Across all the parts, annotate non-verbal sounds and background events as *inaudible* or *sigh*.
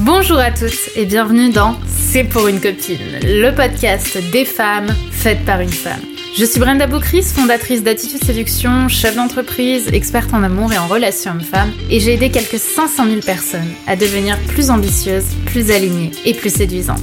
Bonjour à tous et bienvenue dans C'est pour une copine, le podcast des femmes faites par une femme. Je suis Brenda Boucris, fondatrice d'Attitude Séduction, chef d'entreprise, experte en amour et en relations hommes-femmes, et j'ai aidé quelques 500 000 personnes à devenir plus ambitieuses, plus alignées et plus séduisantes.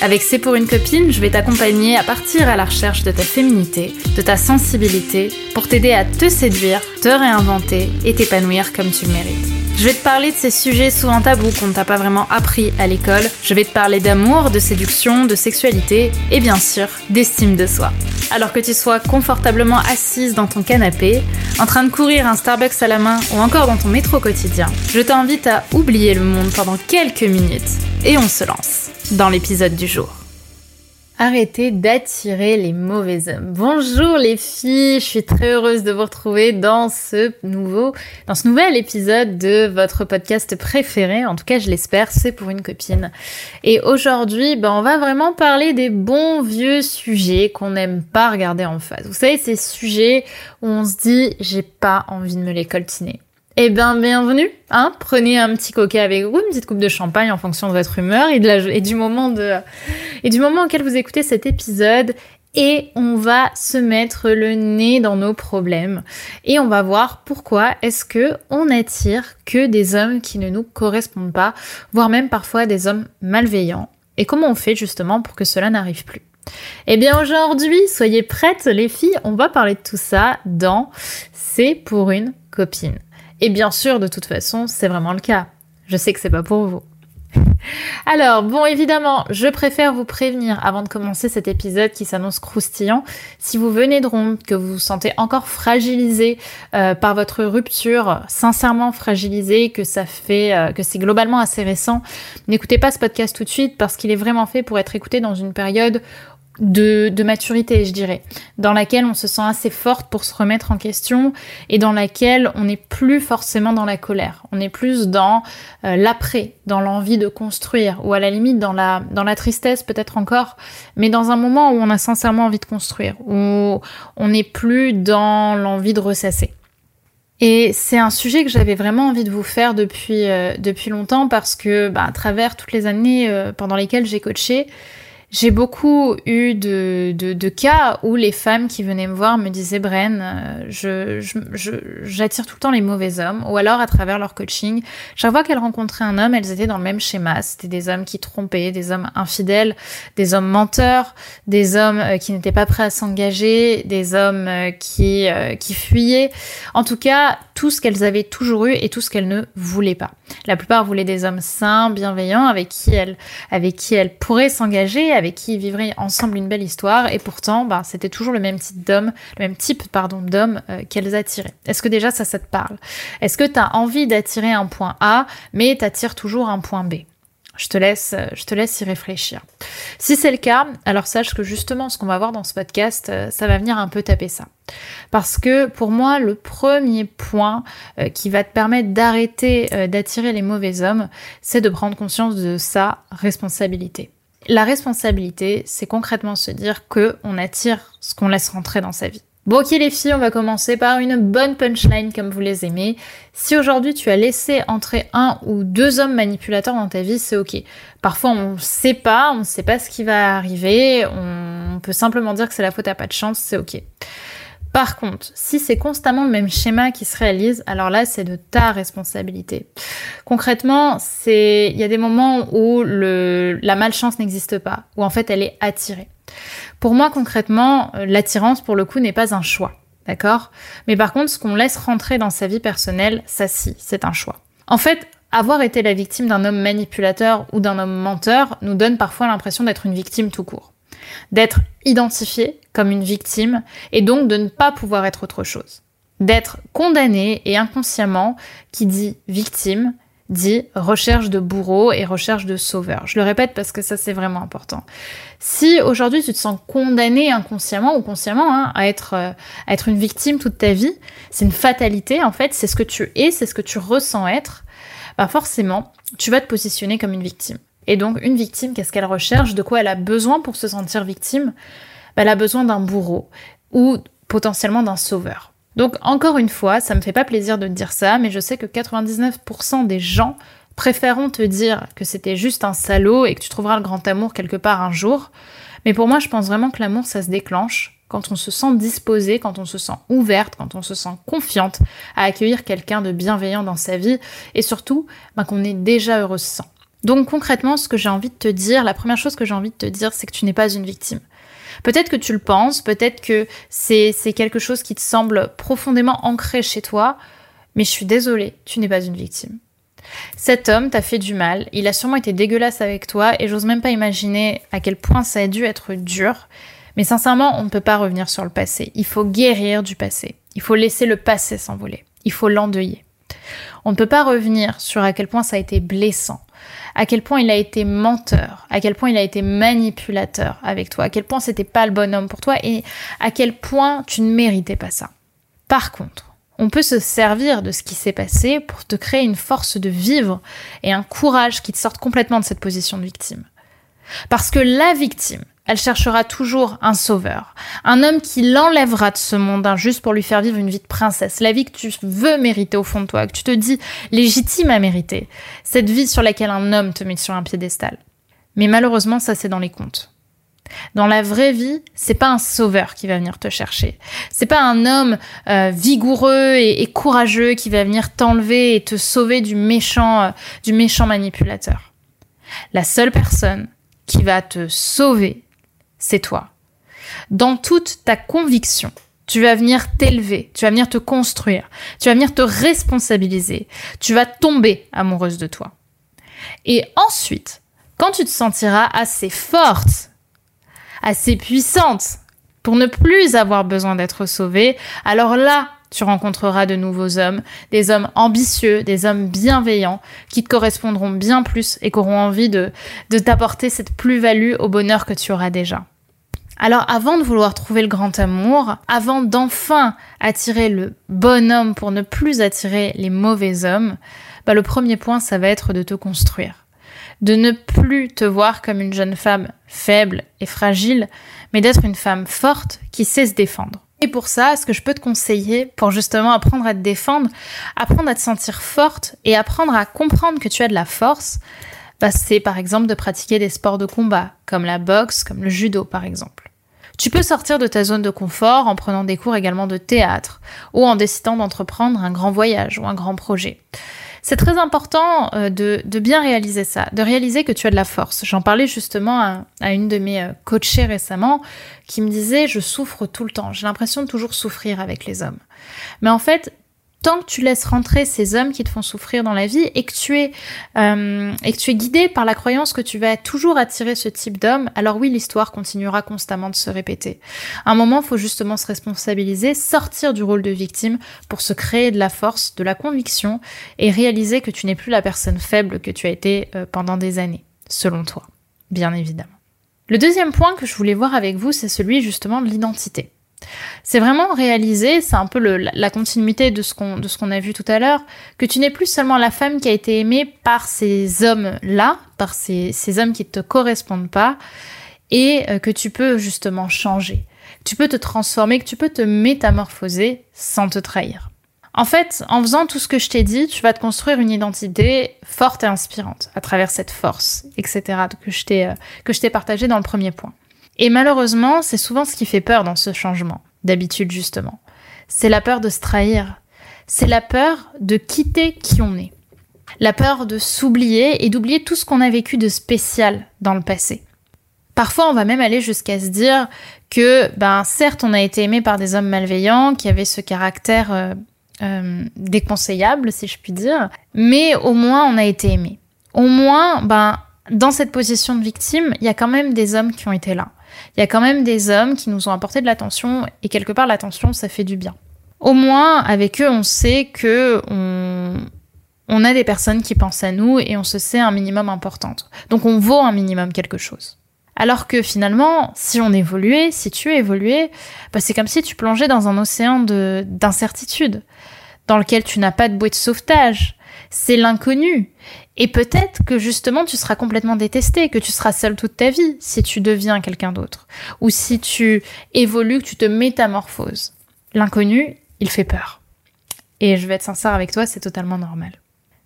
Avec C'est pour une copine, je vais t'accompagner à partir à la recherche de ta féminité, de ta sensibilité, pour t'aider à te séduire, te réinventer et t'épanouir comme tu le mérites. Je vais te parler de ces sujets souvent tabous qu'on ne t'a pas vraiment appris à l'école. Je vais te parler d'amour, de séduction, de sexualité et bien sûr d'estime de soi. Alors que tu sois confortablement assise dans ton canapé, en train de courir un Starbucks à la main ou encore dans ton métro quotidien, je t'invite à oublier le monde pendant quelques minutes et on se lance dans l'épisode du jour. Arrêtez d'attirer les mauvais hommes. Bonjour les filles, je suis très heureuse de vous retrouver dans ce nouveau, dans ce nouvel épisode de votre podcast préféré. En tout cas, je l'espère, c'est pour une copine. Et aujourd'hui, ben, on va vraiment parler des bons vieux sujets qu'on n'aime pas regarder en face. Vous savez, ces sujets où on se dit, j'ai pas envie de me les coltiner. Eh bien, bienvenue. Hein Prenez un petit coca avec vous, une petite coupe de champagne en fonction de votre humeur et du moment de et du moment auquel vous écoutez cet épisode. Et on va se mettre le nez dans nos problèmes et on va voir pourquoi est-ce que on attire que des hommes qui ne nous correspondent pas, voire même parfois des hommes malveillants. Et comment on fait justement pour que cela n'arrive plus? Eh bien aujourd'hui, soyez prêtes les filles, on va parler de tout ça dans C'est pour une copine. Et bien sûr, de toute façon, c'est vraiment le cas. Je sais que c'est pas pour vous. *laughs* Alors, bon, évidemment, je préfère vous prévenir avant de commencer cet épisode qui s'annonce croustillant. Si vous venez de rompre, que vous vous sentez encore fragilisé euh, par votre rupture, sincèrement fragilisé, que ça fait, euh, que c'est globalement assez récent, n'écoutez pas ce podcast tout de suite parce qu'il est vraiment fait pour être écouté dans une période de, maturité, je dirais, dans laquelle on se sent assez forte pour se remettre en question et dans laquelle on n'est plus forcément dans la colère, on est plus dans euh, l'après, dans l'envie de construire ou à la limite dans la, dans la tristesse peut-être encore, mais dans un moment où on a sincèrement envie de construire, où on n'est plus dans l'envie de ressasser. Et c'est un sujet que j'avais vraiment envie de vous faire depuis, euh, depuis longtemps parce que bah, à travers toutes les années euh, pendant lesquelles j'ai coaché, j'ai beaucoup eu de, de, de, cas où les femmes qui venaient me voir me disaient Bren, euh, je, je, j'attire tout le temps les mauvais hommes, ou alors à travers leur coaching, chaque fois qu'elles rencontraient un homme, elles étaient dans le même schéma. C'était des hommes qui trompaient, des hommes infidèles, des hommes menteurs, des hommes euh, qui n'étaient pas prêts à s'engager, des hommes euh, qui, qui fuyaient. En tout cas, tout ce qu'elles avaient toujours eu et tout ce qu'elles ne voulaient pas. La plupart voulaient des hommes sains, bienveillants, avec qui elles, avec qui elles pourraient s'engager, avec qui ils vivraient ensemble une belle histoire, et pourtant, bah, c'était toujours le même type d'homme, le même type, pardon, d'homme euh, qu'elles attiraient. Est-ce que déjà ça, ça te parle? Est-ce que tu as envie d'attirer un point A, mais t'attires toujours un point B? Je te laisse, je te laisse y réfléchir. Si c'est le cas, alors sache que justement ce qu'on va voir dans ce podcast, euh, ça va venir un peu taper ça. Parce que pour moi, le premier point euh, qui va te permettre d'arrêter d'attirer les mauvais hommes, c'est de prendre conscience de sa responsabilité. La responsabilité, c'est concrètement se dire que on attire ce qu'on laisse rentrer dans sa vie. Bon ok les filles, on va commencer par une bonne punchline comme vous les aimez. Si aujourd'hui tu as laissé entrer un ou deux hommes manipulateurs dans ta vie, c'est ok. Parfois on ne sait pas, on ne sait pas ce qui va arriver, on peut simplement dire que c'est la faute à pas de chance, c'est ok. Par contre, si c'est constamment le même schéma qui se réalise, alors là, c'est de ta responsabilité. Concrètement, c'est, il y a des moments où la malchance n'existe pas, où en fait elle est attirée. Pour moi, concrètement, euh, l'attirance, pour le coup, n'est pas un choix. D'accord? Mais par contre, ce qu'on laisse rentrer dans sa vie personnelle, ça si, c'est un choix. En fait, avoir été la victime d'un homme manipulateur ou d'un homme menteur nous donne parfois l'impression d'être une victime tout court d'être identifié comme une victime et donc de ne pas pouvoir être autre chose. D'être condamné et inconsciemment, qui dit victime, dit recherche de bourreau et recherche de sauveur. Je le répète parce que ça c'est vraiment important. Si aujourd'hui tu te sens condamné inconsciemment ou consciemment hein, à, être, euh, à être une victime toute ta vie, c'est une fatalité en fait, c'est ce que tu es, c'est ce que tu ressens être, bah forcément tu vas te positionner comme une victime. Et donc, une victime, qu'est-ce qu'elle recherche? De quoi elle a besoin pour se sentir victime? Elle a besoin d'un bourreau ou potentiellement d'un sauveur. Donc, encore une fois, ça me fait pas plaisir de dire ça, mais je sais que 99% des gens Préférons te dire que c'était juste un salaud et que tu trouveras le grand amour quelque part un jour. Mais pour moi, je pense vraiment que l'amour, ça se déclenche quand on se sent disposé, quand on se sent ouverte, quand on se sent confiante à accueillir quelqu'un de bienveillant dans sa vie et surtout ben, qu'on est déjà heureux sans. Donc concrètement, ce que j'ai envie de te dire, la première chose que j'ai envie de te dire, c'est que tu n'es pas une victime. Peut-être que tu le penses, peut-être que c'est quelque chose qui te semble profondément ancré chez toi, mais je suis désolée, tu n'es pas une victime. Cet homme t'a fait du mal, il a sûrement été dégueulasse avec toi et j'ose même pas imaginer à quel point ça a dû être dur. Mais sincèrement, on ne peut pas revenir sur le passé. Il faut guérir du passé. Il faut laisser le passé s'envoler. Il faut l'endeuiller. On ne peut pas revenir sur à quel point ça a été blessant, à quel point il a été menteur, à quel point il a été manipulateur avec toi, à quel point c'était pas le bon homme pour toi et à quel point tu ne méritais pas ça. Par contre, on peut se servir de ce qui s'est passé pour te créer une force de vivre et un courage qui te sorte complètement de cette position de victime. Parce que la victime, elle cherchera toujours un sauveur, un homme qui l'enlèvera de ce monde injuste pour lui faire vivre une vie de princesse, la vie que tu veux mériter au fond de toi, que tu te dis légitime à mériter, cette vie sur laquelle un homme te met sur un piédestal. Mais malheureusement, ça c'est dans les contes. Dans la vraie vie, c'est pas un sauveur qui va venir te chercher. C'est pas un homme euh, vigoureux et, courageux qui va venir t'enlever et te sauver du méchant, euh, du méchant manipulateur. La seule personne qui va te sauver c'est toi. Dans toute ta conviction, tu vas venir t'élever, tu vas venir te construire, tu vas venir te responsabiliser, tu vas tomber amoureuse de toi. Et ensuite, quand tu te sentiras assez forte, assez puissante pour ne plus avoir besoin d'être sauvée, alors là, tu rencontreras de nouveaux hommes, des hommes ambitieux, des hommes bienveillants, qui te correspondront bien plus et qui auront envie de, t'apporter cette plus-value au bonheur que tu auras déjà. Alors avant de vouloir trouver le grand amour, avant d'enfin attirer le bon homme pour ne plus attirer les mauvais hommes, bah le premier point, ça va être de te construire. De ne plus te voir comme une jeune femme faible et fragile, mais d'être une femme forte qui sait se défendre. Et pour ça, ce que je peux te conseiller pour justement apprendre à te défendre, apprendre à te sentir forte et apprendre à comprendre que tu as de la force, bah, c'est par exemple de pratiquer des sports de combat, comme la boxe, comme le judo par exemple. Tu peux sortir de ta zone de confort en prenant des cours également de théâtre ou en décidant d'entreprendre un grand voyage ou un grand projet. C'est très important euh, de, bien réaliser ça, de réaliser que tu as de la force. J'en parlais justement à, à, une de mes euh, coachées récemment qui me disait je souffre tout le temps, j'ai l'impression de toujours souffrir avec les hommes. Mais en fait, tant que tu laisses rentrer ces hommes qui te font souffrir dans la vie et que tu es euh, et que tu es guidé par la croyance que tu vas toujours attirer ce type d'homme, alors oui, l'histoire continuera constamment de se répéter. À un moment, il faut justement se responsabiliser, sortir du rôle de victime pour se créer de la force, de la conviction et réaliser que tu n'es plus la personne faible que tu as été euh, pendant des années, selon toi, bien évidemment. Le deuxième point que je voulais voir avec vous, c'est celui justement de l'identité. C'est vraiment réaliser, c'est un peu la continuité de ce qu'on a vu tout à l'heure, que tu n'es plus seulement la femme qui a été aimée par ces hommes-là, par ces, hommes qui ne te correspondent pas, et euh, que tu peux justement changer. Tu peux te transformer, que tu peux te métamorphoser sans te trahir. En fait, en faisant tout ce que je t'ai dit, tu vas te construire une identité forte et inspirante à travers cette force, etc., que je t'ai euh, partagé dans le premier point. Et malheureusement, c'est souvent ce qui fait peur dans ce changement, d'habitude justement. C'est la peur de se trahir. C'est la peur de quitter qui on est. La peur de s'oublier et d'oublier tout ce qu'on a vécu de spécial dans le passé. Parfois, on va même aller jusqu'à se dire que, ben, certes, on a été aimé par des hommes malveillants qui avaient ce caractère euh, euh, déconseillable, si je puis dire, mais au moins on a été aimé. Au moins, ben, dans cette position de victime, il y a quand même des hommes qui ont été là il y a quand même des hommes qui nous ont apporté de l'attention et quelque part l'attention ça fait du bien. Au moins avec eux on sait que on, a des personnes qui pensent à nous et on se sait un minimum importante. Donc on vaut un minimum quelque chose. Alors que finalement, si on évoluait, si tu évoluais, bah c'est comme si tu plongeais dans un océan d'incertitude, dans lequel tu n'as pas de bouée de sauvetage. C'est l'inconnu. Et peut-être que justement tu seras complètement détesté, que tu seras seul toute ta vie si tu deviens quelqu'un d'autre. Ou si tu évolues, que tu te métamorphoses. L'inconnu, il fait peur. Et je vais être sincère avec toi, c'est totalement normal.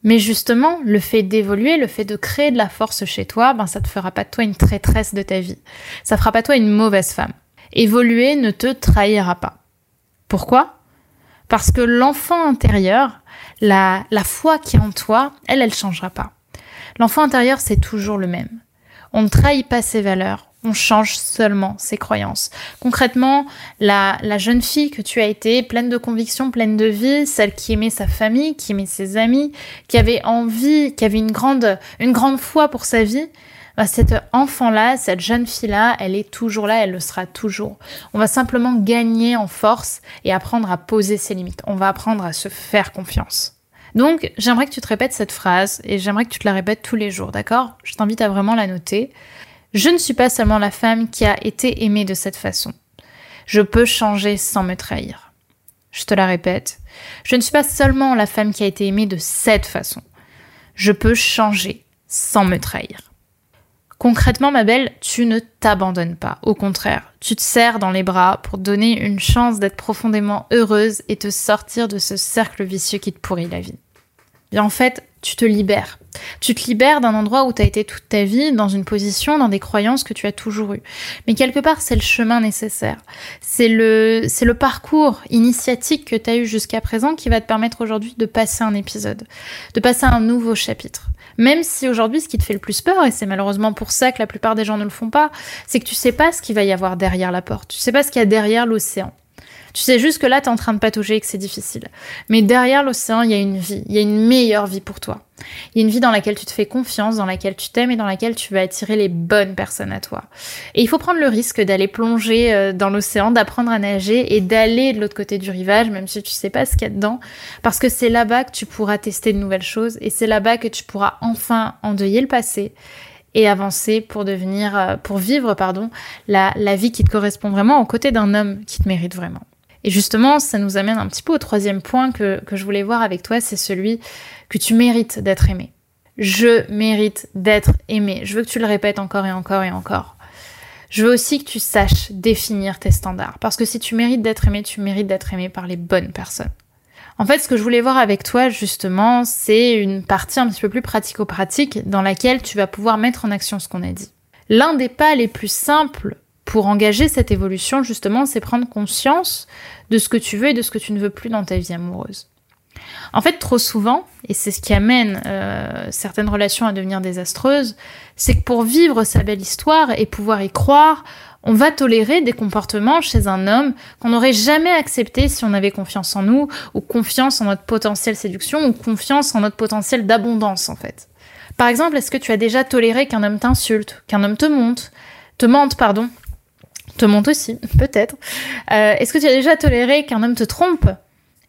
Mais justement, le fait d'évoluer, le fait de créer de la force chez toi, ben ça te fera pas de toi une traîtresse de ta vie. Ça fera pas de toi une mauvaise femme. Évoluer ne te trahira pas. Pourquoi? Parce que l'enfant intérieur, la, la foi qui est en toi, elle, elle changera pas. L'enfant intérieur, c'est toujours le même. On ne trahit pas ses valeurs, on change seulement ses croyances. Concrètement, la, la, jeune fille que tu as été, pleine de convictions, pleine de vie, celle qui aimait sa famille, qui aimait ses amis, qui avait envie, qui avait une grande, une grande foi pour sa vie, bah, cette enfant-là, cette jeune fille-là, elle est toujours là, elle le sera toujours. On va simplement gagner en force et apprendre à poser ses limites. On va apprendre à se faire confiance. Donc, j'aimerais que tu te répètes cette phrase et j'aimerais que tu te la répètes tous les jours, d'accord? Je t'invite à vraiment la noter. Je ne suis pas seulement la femme qui a été aimée de cette façon. Je peux changer sans me trahir. Je te la répète. Je ne suis pas seulement la femme qui a été aimée de cette façon. Je peux changer sans me trahir. Concrètement, ma belle, tu ne t'abandonnes pas. Au contraire, tu te serres dans les bras pour donner une chance d'être profondément heureuse et te sortir de ce cercle vicieux qui te pourrit la vie. Et en fait, tu te libères. Tu te libères d'un endroit où tu as été toute ta vie, dans une position, dans des croyances que tu as toujours eues. Mais quelque part, c'est le chemin nécessaire. C'est le, parcours initiatique que tu as eu jusqu'à présent qui va te permettre aujourd'hui de passer un épisode, de passer un nouveau chapitre. Même si aujourd'hui, ce qui te fait le plus peur, et c'est malheureusement pour ça que la plupart des gens ne le font pas, c'est que tu sais pas ce qu'il va y avoir derrière la porte. Tu sais pas ce qu'il y a derrière l'océan. Tu sais juste que là, tu es en train de patauger et que c'est difficile. Mais derrière l'océan, il y a une vie. Il y a une meilleure vie pour toi. Il y a une vie dans laquelle tu te fais confiance, dans laquelle tu t'aimes et dans laquelle tu vas attirer les bonnes personnes à toi. Et il faut prendre le risque d'aller plonger euh, dans l'océan, d'apprendre à nager et d'aller de l'autre côté du rivage, même si tu sais pas ce qu'il y a dedans, parce que c'est là-bas que tu pourras tester de nouvelles choses et c'est là-bas que tu pourras enfin endeuiller le passé et avancer pour devenir, euh, pour vivre, pardon, la, la vie qui te correspond vraiment aux côtés d'un homme qui te mérite vraiment. Et justement, ça nous amène un petit peu au troisième point que, je voulais voir avec toi, c'est celui que tu mérites d'être aimé. Je mérite d'être aimé. Je veux que tu le répètes encore et encore et encore. Je veux aussi que tu saches définir tes standards. Parce que si tu mérites d'être aimé, tu mérites d'être aimé par les bonnes personnes. En fait, ce que je voulais voir avec toi, justement, c'est une partie un petit peu plus pratico-pratique dans laquelle tu vas pouvoir mettre en action ce qu'on a dit. L'un des pas les plus simples pour engager cette évolution, justement, c'est prendre conscience de ce que tu veux et de ce que tu ne veux plus dans ta vie amoureuse. En fait, trop souvent, et c'est ce qui amène euh, certaines relations à devenir désastreuses, c'est que pour vivre sa belle histoire et pouvoir y croire, on va tolérer des comportements chez un homme qu'on n'aurait jamais accepté si on avait confiance en nous, ou confiance en notre potentiel séduction, ou confiance en notre potentiel d'abondance, en fait. Par exemple, est-ce que tu as déjà toléré qu'un homme t'insulte, qu'un homme te monte, te mente, pardon, te monte aussi, *laughs* peut-être. Euh, est-ce que tu as déjà toléré qu'un homme te trompe?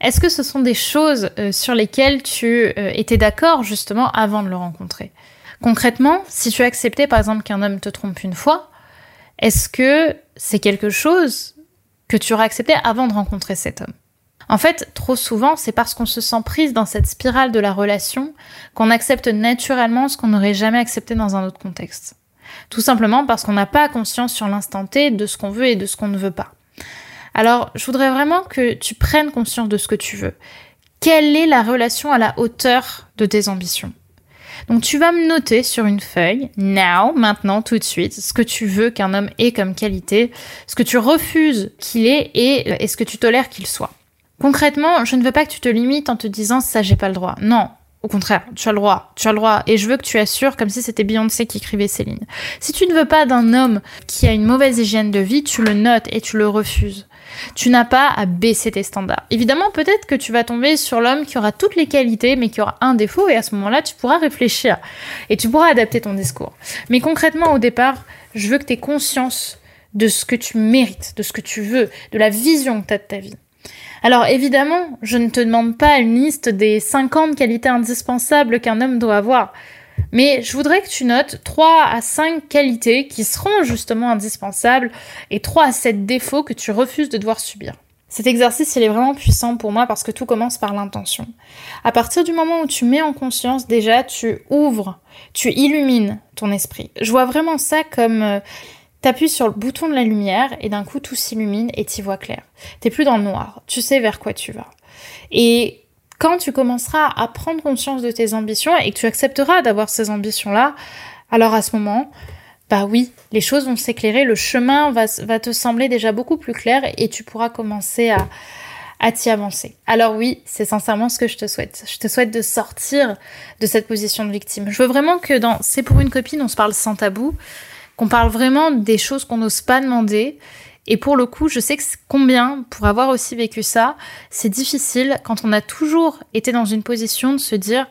Est-ce que ce sont des choses euh, sur lesquelles tu euh, étais d'accord justement avant de le rencontrer? Concrètement, si tu accepté par exemple qu'un homme te trompe une fois, est-ce que c'est quelque chose que tu aurais accepté avant de rencontrer cet homme? En fait, trop souvent, c'est parce qu'on se sent prise dans cette spirale de la relation qu'on accepte naturellement ce qu'on n'aurait jamais accepté dans un autre contexte. Tout simplement parce qu'on n'a pas conscience sur l'instant T de ce qu'on veut et de ce qu'on ne veut pas. Alors, je voudrais vraiment que tu prennes conscience de ce que tu veux. Quelle est la relation à la hauteur de tes ambitions? Donc tu vas me noter sur une feuille, now, maintenant, tout de suite, ce que tu veux qu'un homme ait comme qualité, ce que tu refuses qu'il ait et, et ce que tu tolères qu'il soit. Concrètement, je ne veux pas que tu te limites en te disant ça j'ai pas le droit. Non, au contraire, tu as le droit, tu as le droit, et je veux que tu assures comme si c'était Beyoncé qui écrivait ces lignes. Si tu ne veux pas d'un homme qui a une mauvaise hygiène de vie, tu le notes et tu le refuses. Tu n'as pas à baisser tes standards. Évidemment, peut-être que tu vas tomber sur l'homme qui aura toutes les qualités, mais qui aura un défaut, et à ce moment-là, tu pourras réfléchir et tu pourras adapter ton discours. Mais concrètement, au départ, je veux que tu aies conscience de ce que tu mérites, de ce que tu veux, de la vision que tu as de ta vie. Alors évidemment, je ne te demande pas une liste des 50 qualités indispensables qu'un homme doit avoir. Mais je voudrais que tu notes 3 à 5 qualités qui seront justement indispensables et 3 à 7 défauts que tu refuses de devoir subir. Cet exercice, il est vraiment puissant pour moi parce que tout commence par l'intention. À partir du moment où tu mets en conscience, déjà, tu ouvres, tu illumines ton esprit. Je vois vraiment ça comme euh, T'appuies sur le bouton de la lumière et d'un coup tout s'illumine et t'y vois clair. T'es plus dans le noir, tu sais vers quoi tu vas. Et quand tu commenceras à prendre conscience de tes ambitions et que tu accepteras d'avoir ces ambitions-là, alors à ce moment, bah oui, les choses vont s'éclairer, le chemin va, te sembler déjà beaucoup plus clair et tu pourras commencer à, à t'y avancer. Alors oui, c'est sincèrement ce que je te souhaite. Je te souhaite de sortir de cette position de victime. Je veux vraiment que dans C'est pour une copine, on se parle sans tabou, qu'on parle vraiment des choses qu'on n'ose pas demander. Et pour le coup, je sais combien, pour avoir aussi vécu ça, c'est difficile quand on a toujours été dans une position de se dire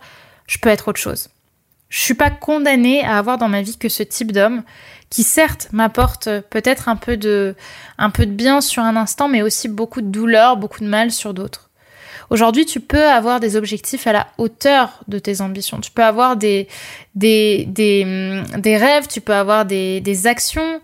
je peux être autre chose. Je suis pas condamnée à avoir dans ma vie que ce type d'homme qui certes m'apporte peut-être un peu de un peu de bien sur un instant mais aussi beaucoup de douleur, beaucoup de mal sur d'autres. Aujourd'hui, tu peux avoir des objectifs à la hauteur de tes ambitions. Tu peux avoir des des des, des rêves, tu peux avoir des des actions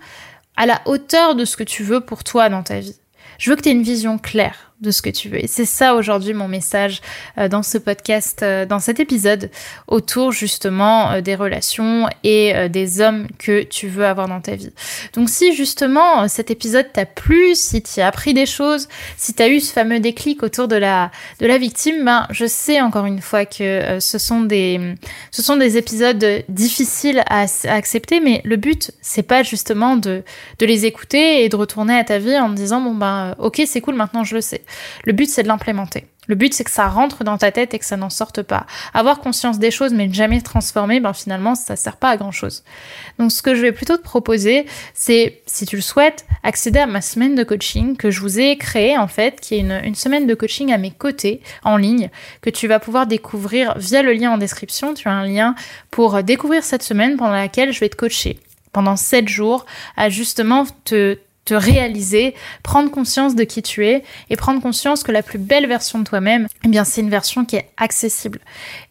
à la hauteur de ce que tu veux pour toi dans ta vie. Je veux que tu aies une vision claire de ce que tu veux. Et c'est ça aujourd'hui mon message euh, dans ce podcast, euh, dans cet épisode, autour justement euh, des relations et des hommes que tu veux avoir dans ta vie. Donc si justement cet épisode t'a plu, si tu as appris des choses, si tu as eu ce fameux déclic autour de la, de la victime, ben je sais encore une fois que ce, sont des, ce sont des épisodes difficiles à, accepter, mais le but c'est pas justement de, de les écouter et de retourner à ta vie en te disant bon ben ok c'est cool maintenant je le sais. Le but, c'est de l'implémenter. Le but, c'est que ça rentre dans ta tête et que ça n'en sorte pas. Avoir conscience des choses, mais ne jamais transformer, ben finalement, ça sert pas à grand chose. Donc, ce que je vais plutôt te proposer, c'est, si tu le souhaites, accéder à ma semaine de coaching que je vous ai créée, en fait, qui est une, une semaine de coaching à mes côtés, en ligne, que tu vas pouvoir découvrir via le lien en description. Tu as un lien pour découvrir cette semaine pendant laquelle je vais te coacher pendant 7 jours à justement te te réaliser, prendre conscience de qui tu es et prendre conscience que la plus belle version de toi-même, eh bien, c'est une version qui est accessible.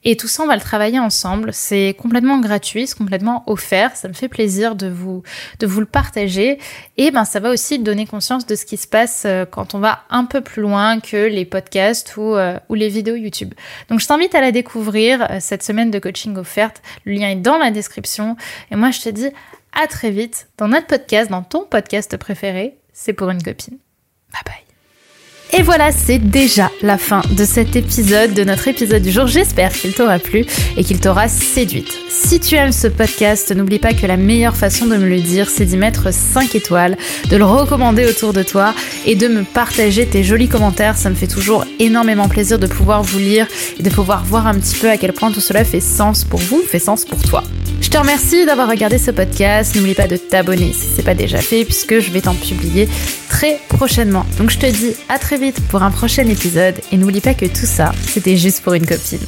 Et tout ça, on va le travailler ensemble. C'est complètement gratuit, c'est complètement offert. Ça me fait plaisir de vous, de vous le partager. Et ben, ça va aussi donner conscience de ce qui se passe euh, quand on va un peu plus loin que les podcasts ou, euh, ou les vidéos YouTube. Donc, je t'invite à la découvrir euh, cette semaine de coaching offerte. Le lien est dans la description. Et moi, je te dis à très vite dans notre podcast, dans ton podcast préféré. C'est pour une copine. Bye bye. Et voilà, c'est déjà la fin de cet épisode, de notre épisode du jour. J'espère qu'il t'aura plu et qu'il t'aura séduite. Si tu aimes ce podcast, n'oublie pas que la meilleure façon de me le dire, c'est d'y mettre 5 étoiles, de le recommander autour de toi et de me partager tes jolis commentaires. Ça me fait toujours énormément plaisir de pouvoir vous lire et de pouvoir voir un petit peu à quel point tout cela fait sens pour vous, fait sens pour toi. Je te remercie d'avoir regardé ce podcast. N'oublie pas de t'abonner si c'est pas déjà fait puisque je vais t'en publier très prochainement. Donc je te dis à très vite pour un prochain épisode et n'oublie pas que tout ça, c'était juste pour une copine.